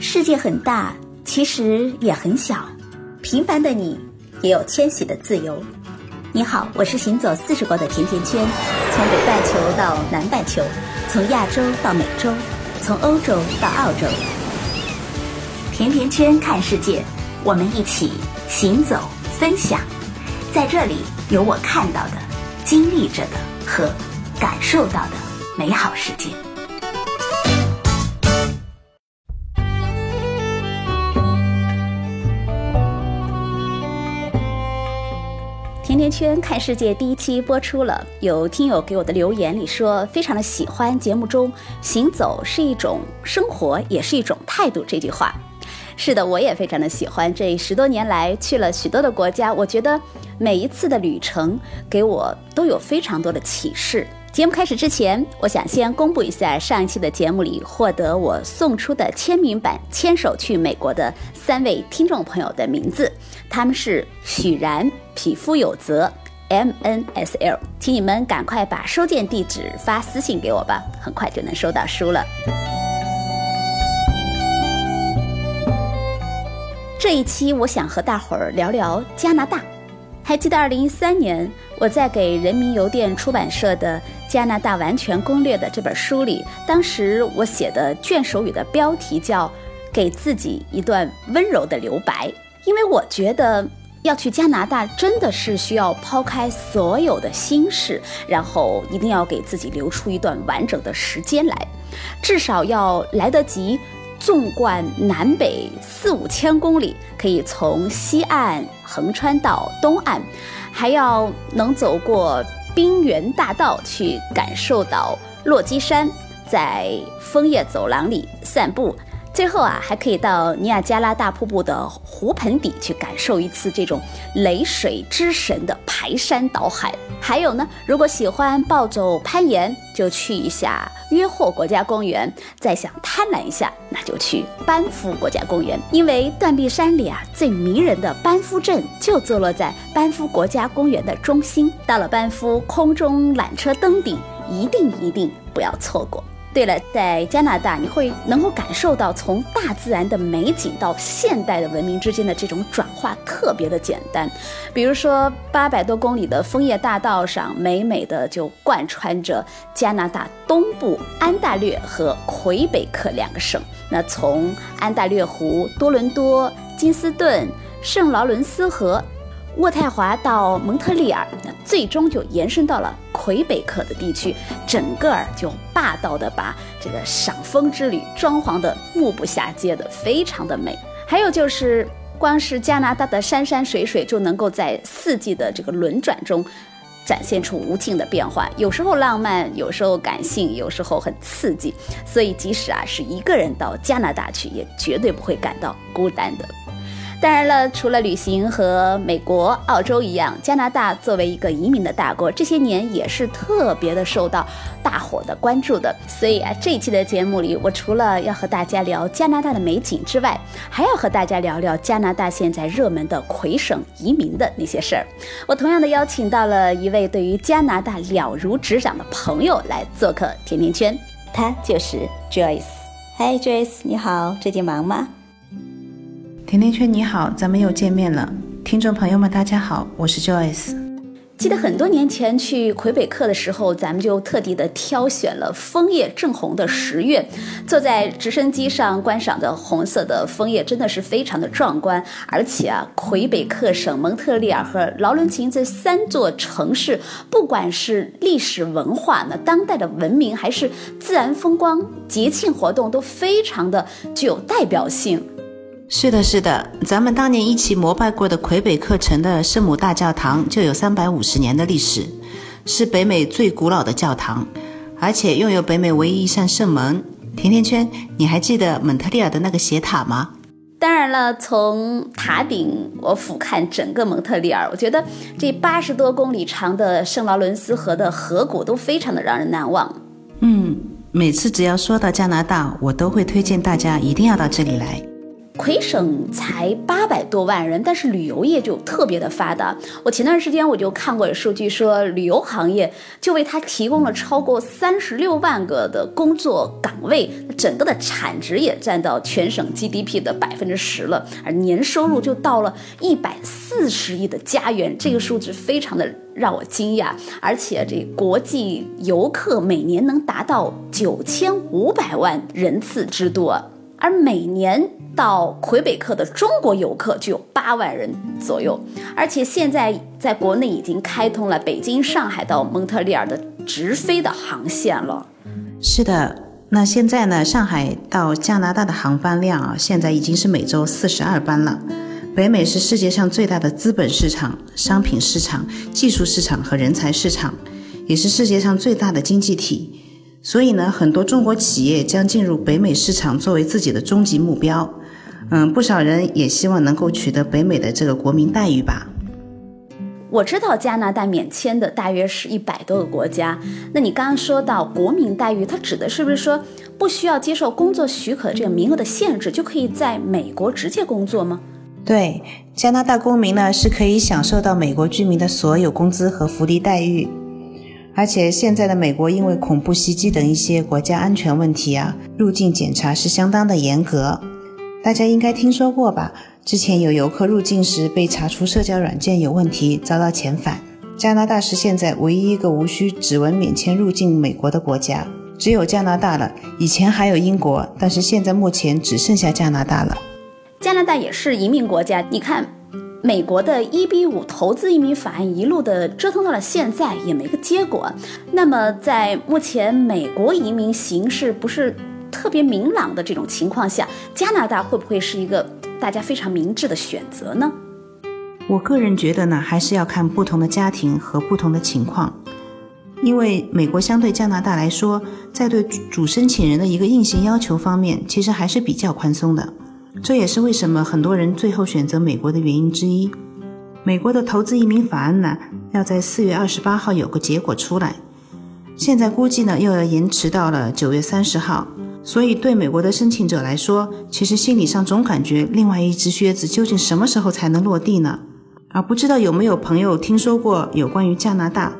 世界很大，其实也很小。平凡的你，也有迁徙的自由。你好，我是行走四十国的甜甜圈，从北半球到南半球，从亚洲到美洲，从欧洲到澳洲。甜甜圈看世界，我们一起行走分享。在这里，有我看到的、经历着的和感受到的美好世界。甜甜圈看世界第一期播出了，有听友给我的留言里说，非常的喜欢节目中“行走是一种生活，也是一种态度”这句话。是的，我也非常的喜欢。这十多年来去了许多的国家，我觉得每一次的旅程给我都有非常多的启示。节目开始之前，我想先公布一下上一期的节目里获得我送出的签名版《牵手去美国》的三位听众朋友的名字，他们是许然、匹夫有责、M N S L，请你们赶快把收件地址发私信给我吧，很快就能收到书了。这一期我想和大伙儿聊聊加拿大。还记得二零一三年我在给人民邮电出版社的《加拿大完全攻略》的这本书里，当时我写的卷首语的标题叫“给自己一段温柔的留白”，因为我觉得要去加拿大真的是需要抛开所有的心事，然后一定要给自己留出一段完整的时间来，至少要来得及。纵贯南北四五千公里，可以从西岸横穿到东岸，还要能走过冰原大道去感受到落基山，在枫叶走廊里散步。最后啊，还可以到尼亚加拉大瀑布的湖盆底去感受一次这种雷水之神的排山倒海。还有呢，如果喜欢暴走攀岩，就去一下约霍国家公园；再想贪婪一下，那就去班夫国家公园。因为断壁山里啊，最迷人的班夫镇就坐落在班夫国家公园的中心。到了班夫，空中缆车登顶，一定一定不要错过。对了，在加拿大，你会能够感受到从大自然的美景到现代的文明之间的这种转化特别的简单。比如说，八百多公里的枫叶大道上，美美的就贯穿着加拿大东部安大略和魁北克两个省。那从安大略湖、多伦多、金斯顿、圣劳伦斯河。渥太华到蒙特利尔，那最终就延伸到了魁北克的地区，整个儿就霸道的把这个赏枫之旅装潢的目不暇接的，非常的美。还有就是，光是加拿大的山山水水就能够在四季的这个轮转中，展现出无尽的变化，有时候浪漫，有时候感性，有时候很刺激。所以即使啊是一个人到加拿大去，也绝对不会感到孤单的。当然了，除了旅行和美国、澳洲一样，加拿大作为一个移民的大国，这些年也是特别的受到大伙的关注的。所以啊，这一期的节目里，我除了要和大家聊加拿大的美景之外，还要和大家聊聊加拿大现在热门的魁省移民的那些事儿。我同样的邀请到了一位对于加拿大了如指掌的朋友来做客甜甜圈，他就是 Joyce。嗨，Joyce，你好，最近忙吗？甜甜圈你好，咱们又见面了。听众朋友们，大家好，我是 Joyce。记得很多年前去魁北克的时候，咱们就特地的挑选了枫叶正红的十月，坐在直升机上观赏着红色的枫叶，真的是非常的壮观。而且啊，魁北克省蒙特利尔和劳伦琴这三座城市，不管是历史文化、呢当代的文明，还是自然风光、节庆活动，都非常的具有代表性。是的，是的，咱们当年一起膜拜过的魁北克城的圣母大教堂就有三百五十年的历史，是北美最古老的教堂，而且拥有北美唯一一扇圣门。甜甜圈，你还记得蒙特利尔的那个斜塔吗？当然了，从塔顶我俯瞰整个蒙特利尔，我觉得这八十多公里长的圣劳伦斯河的河谷都非常的让人难忘。嗯，每次只要说到加拿大，我都会推荐大家一定要到这里来。魁省才八百多万人，但是旅游业就特别的发达。我前段时间我就看过有数据说，旅游行业就为它提供了超过三十六万个的工作岗位，整个的产值也占到全省 GDP 的百分之十了，而年收入就到了一百四十亿的家元，这个数字非常的让我惊讶。而且这国际游客每年能达到九千五百万人次之多，而每年。到魁北克的中国游客就有八万人左右，而且现在在国内已经开通了北京、上海到蒙特利尔的直飞的航线了。是的，那现在呢，上海到加拿大的航班量啊，现在已经是每周四十二班了。北美是世界上最大的资本市场、商品市场、技术市场和人才市场，也是世界上最大的经济体。所以呢，很多中国企业将进入北美市场作为自己的终极目标。嗯，不少人也希望能够取得北美的这个国民待遇吧。我知道加拿大免签的大约是一百多个国家。那你刚刚说到国民待遇，它指的是不是说不需要接受工作许可这个名额的限制，就可以在美国直接工作吗？对，加拿大公民呢是可以享受到美国居民的所有工资和福利待遇。而且现在的美国因为恐怖袭击等一些国家安全问题啊，入境检查是相当的严格。大家应该听说过吧？之前有游客入境时被查出社交软件有问题，遭到遣返。加拿大是现在唯一一个无需指纹免签入境美国的国家，只有加拿大了。以前还有英国，但是现在目前只剩下加拿大了。加拿大也是移民国家，你看，美国的一比五投资移民法案一路的折腾到了现在也没个结果。那么在目前美国移民形势不是？特别明朗的这种情况下，加拿大会不会是一个大家非常明智的选择呢？我个人觉得呢，还是要看不同的家庭和不同的情况。因为美国相对加拿大来说，在对主申请人的一个硬性要求方面，其实还是比较宽松的。这也是为什么很多人最后选择美国的原因之一。美国的投资移民法案呢，要在四月二十八号有个结果出来，现在估计呢又要延迟到了九月三十号。所以，对美国的申请者来说，其实心理上总感觉另外一只靴子究竟什么时候才能落地呢？啊，不知道有没有朋友听说过有关于加拿大？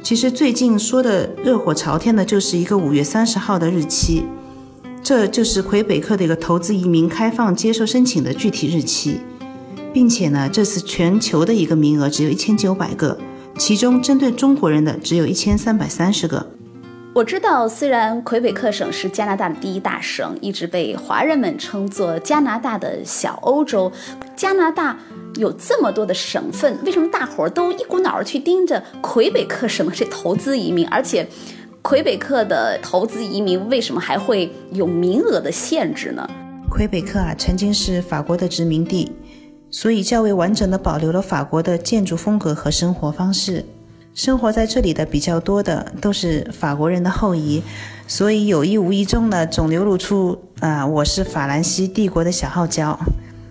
其实最近说的热火朝天的就是一个五月三十号的日期，这就是魁北克的一个投资移民开放接受申请的具体日期，并且呢，这次全球的一个名额只有一千九百个，其中针对中国人的只有一千三百三十个。我知道，虽然魁北克省是加拿大的第一大省，一直被华人们称作加拿大的小欧洲。加拿大有这么多的省份，为什么大伙儿都一股脑儿去盯着魁北克省这投资移民？而且，魁北克的投资移民为什么还会有名额的限制呢？魁北克啊，曾经是法国的殖民地，所以较为完整的保留了法国的建筑风格和生活方式。生活在这里的比较多的都是法国人的后裔，所以有意无意中呢，总流露出啊，我是法兰西帝国的小号角。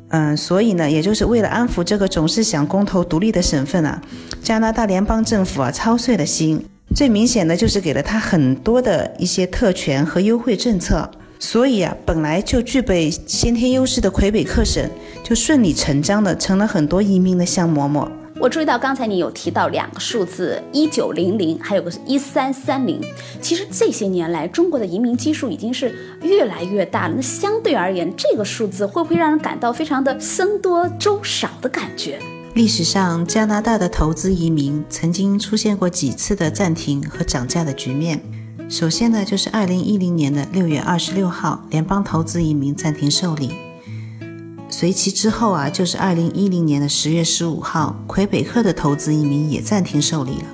嗯，所以呢，也就是为了安抚这个总是想公投独立的省份啊，加拿大联邦政府啊操碎了心。最明显的就是给了他很多的一些特权和优惠政策，所以啊，本来就具备先天优势的魁北克省，就顺理成章的成了很多移民的香馍馍。我注意到刚才你有提到两个数字，一九零零，还有个是一三三零。其实这些年来，中国的移民基数已经是越来越大了。那相对而言，这个数字会不会让人感到非常的僧多粥少的感觉？历史上，加拿大的投资移民曾经出现过几次的暂停和涨价的局面。首先呢，就是二零一零年的六月二十六号，联邦投资移民暂停受理。随其之后啊，就是二零一零年的十月十五号，魁北克的投资移民也暂停受理了。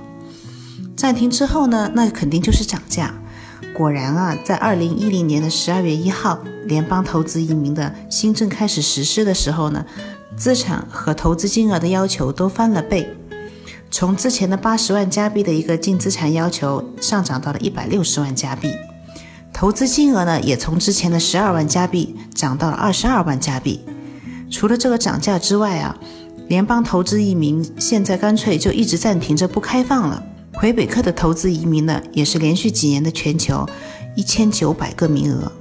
暂停之后呢，那肯定就是涨价。果然啊，在二零一零年的十二月一号，联邦投资移民的新政开始实施的时候呢，资产和投资金额的要求都翻了倍，从之前的八十万加币的一个净资产要求上涨到了一百六十万加币，投资金额呢也从之前的十二万加币涨到了二十二万加币。除了这个涨价之外啊，联邦投资移民现在干脆就一直暂停着不开放了。魁北克的投资移民呢，也是连续几年的全球一千九百个名额。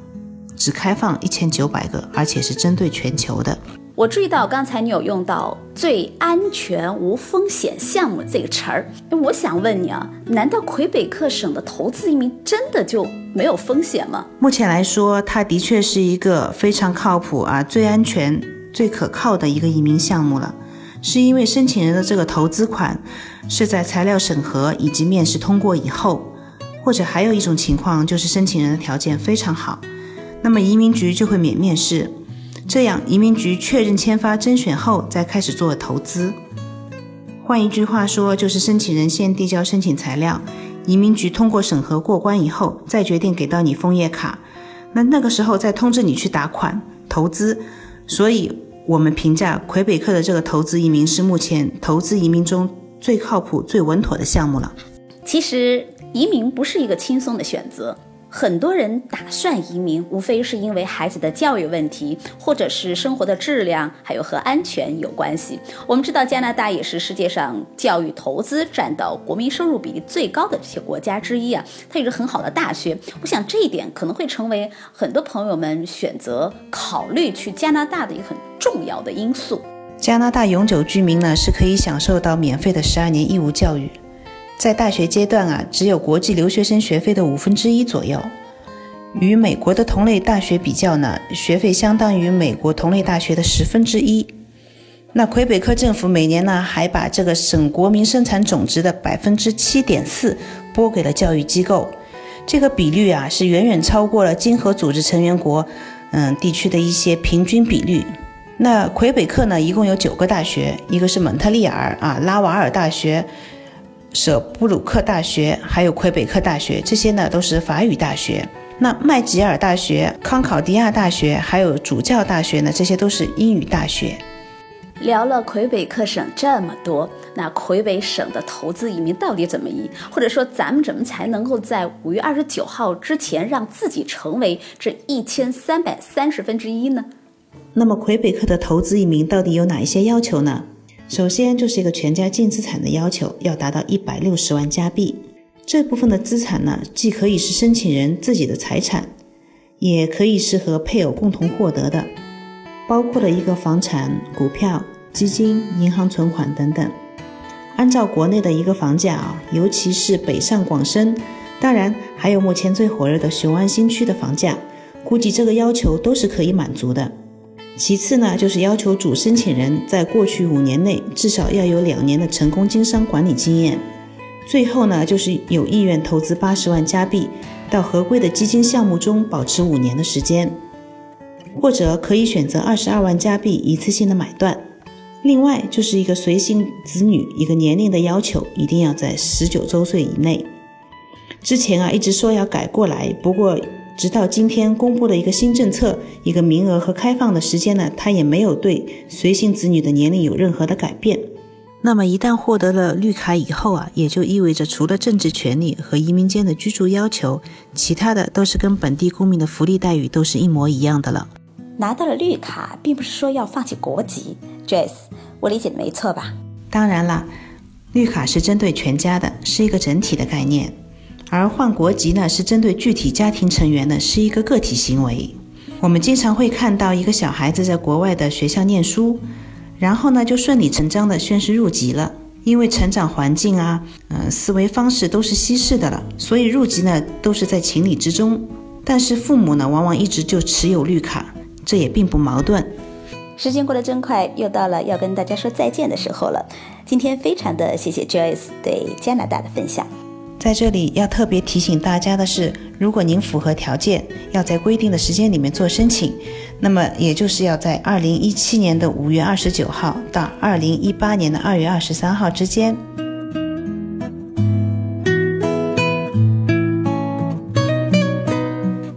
只开放一千九百个，而且是针对全球的。我注意到刚才你有用到“最安全无风险项目”这个词儿，我想问你啊，难道魁北克省的投资移民真的就没有风险吗？目前来说，它的确是一个非常靠谱啊、最安全、最可靠的一个移民项目了。是因为申请人的这个投资款是在材料审核以及面试通过以后，或者还有一种情况就是申请人的条件非常好，那么移民局就会免面试。这样，移民局确认签发甄选后，再开始做投资。换一句话说，就是申请人先递交申请材料，移民局通过审核过关以后，再决定给到你枫叶卡。那那个时候再通知你去打款投资。所以，我们评价魁北克的这个投资移民是目前投资移民中最靠谱、最稳妥的项目了。其实，移民不是一个轻松的选择。很多人打算移民，无非是因为孩子的教育问题，或者是生活的质量，还有和安全有关系。我们知道加拿大也是世界上教育投资占到国民收入比例最高的这些国家之一啊，它有着很好的大学。我想这一点可能会成为很多朋友们选择考虑去加拿大的一个很重要的因素。加拿大永久居民呢是可以享受到免费的十二年义务教育。在大学阶段啊，只有国际留学生学费的五分之一左右。与美国的同类大学比较呢，学费相当于美国同类大学的十分之一。那魁北克政府每年呢，还把这个省国民生产总值的百分之七点四拨给了教育机构，这个比率啊，是远远超过了经合组织成员国嗯地区的一些平均比率。那魁北克呢，一共有九个大学，一个是蒙特利尔啊，拉瓦尔大学。舍布鲁克大学，还有魁北克大学，这些呢都是法语大学。那麦吉尔大学、康考迪亚大学，还有主教大学呢，这些都是英语大学。聊了魁北克省这么多，那魁北省的投资移民到底怎么移？或者说，咱们怎么才能够在五月二十九号之前让自己成为这一千三百三十分之一呢？那么，魁北克的投资移民到底有哪一些要求呢？首先就是一个全家净资产的要求要达到一百六十万加币，这部分的资产呢，既可以是申请人自己的财产，也可以是和配偶共同获得的，包括了一个房产、股票、基金、银行存款等等。按照国内的一个房价啊，尤其是北上广深，当然还有目前最火热的雄安新区的房价，估计这个要求都是可以满足的。其次呢，就是要求主申请人在过去五年内至少要有两年的成功经商管理经验。最后呢，就是有意愿投资八十万加币到合规的基金项目中保持五年的时间，或者可以选择二十二万加币一次性的买断。另外就是一个随行子女一个年龄的要求，一定要在十九周岁以内。之前啊一直说要改过来，不过。直到今天公布的一个新政策，一个名额和开放的时间呢，它也没有对随行子女的年龄有任何的改变。那么一旦获得了绿卡以后啊，也就意味着除了政治权利和移民间的居住要求，其他的都是跟本地公民的福利待遇都是一模一样的了。拿到了绿卡，并不是说要放弃国籍，Jess，我理解的没错吧？当然了，绿卡是针对全家的，是一个整体的概念。而换国籍呢，是针对具体家庭成员的，是一个个体行为。我们经常会看到一个小孩子在国外的学校念书，然后呢就顺理成章的宣誓入籍了，因为成长环境啊，呃，思维方式都是西式的了，所以入籍呢都是在情理之中。但是父母呢，往往一直就持有绿卡，这也并不矛盾。时间过得真快，又到了要跟大家说再见的时候了。今天非常的谢谢 Joyce 对加拿大的分享。在这里要特别提醒大家的是，如果您符合条件，要在规定的时间里面做申请，那么也就是要在二零一七年的五月二十九号到二零一八年的二月二十三号之间。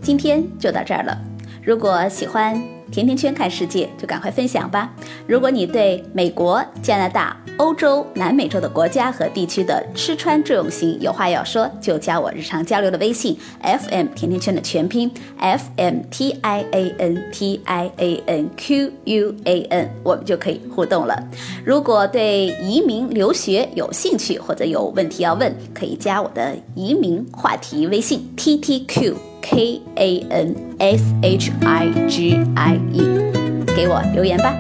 今天就到这儿了，如果喜欢。甜甜圈看世界，就赶快分享吧！如果你对美国、加拿大、欧洲、南美洲的国家和地区的吃穿住用行有话要说，就加我日常交流的微信 f m 甜甜圈的全拼 f m t i a n t i a n q u a n，我们就可以互动了。如果对移民留学有兴趣或者有问题要问，可以加我的移民话题微信 t t q。K A N S H I G I E，给我留言吧。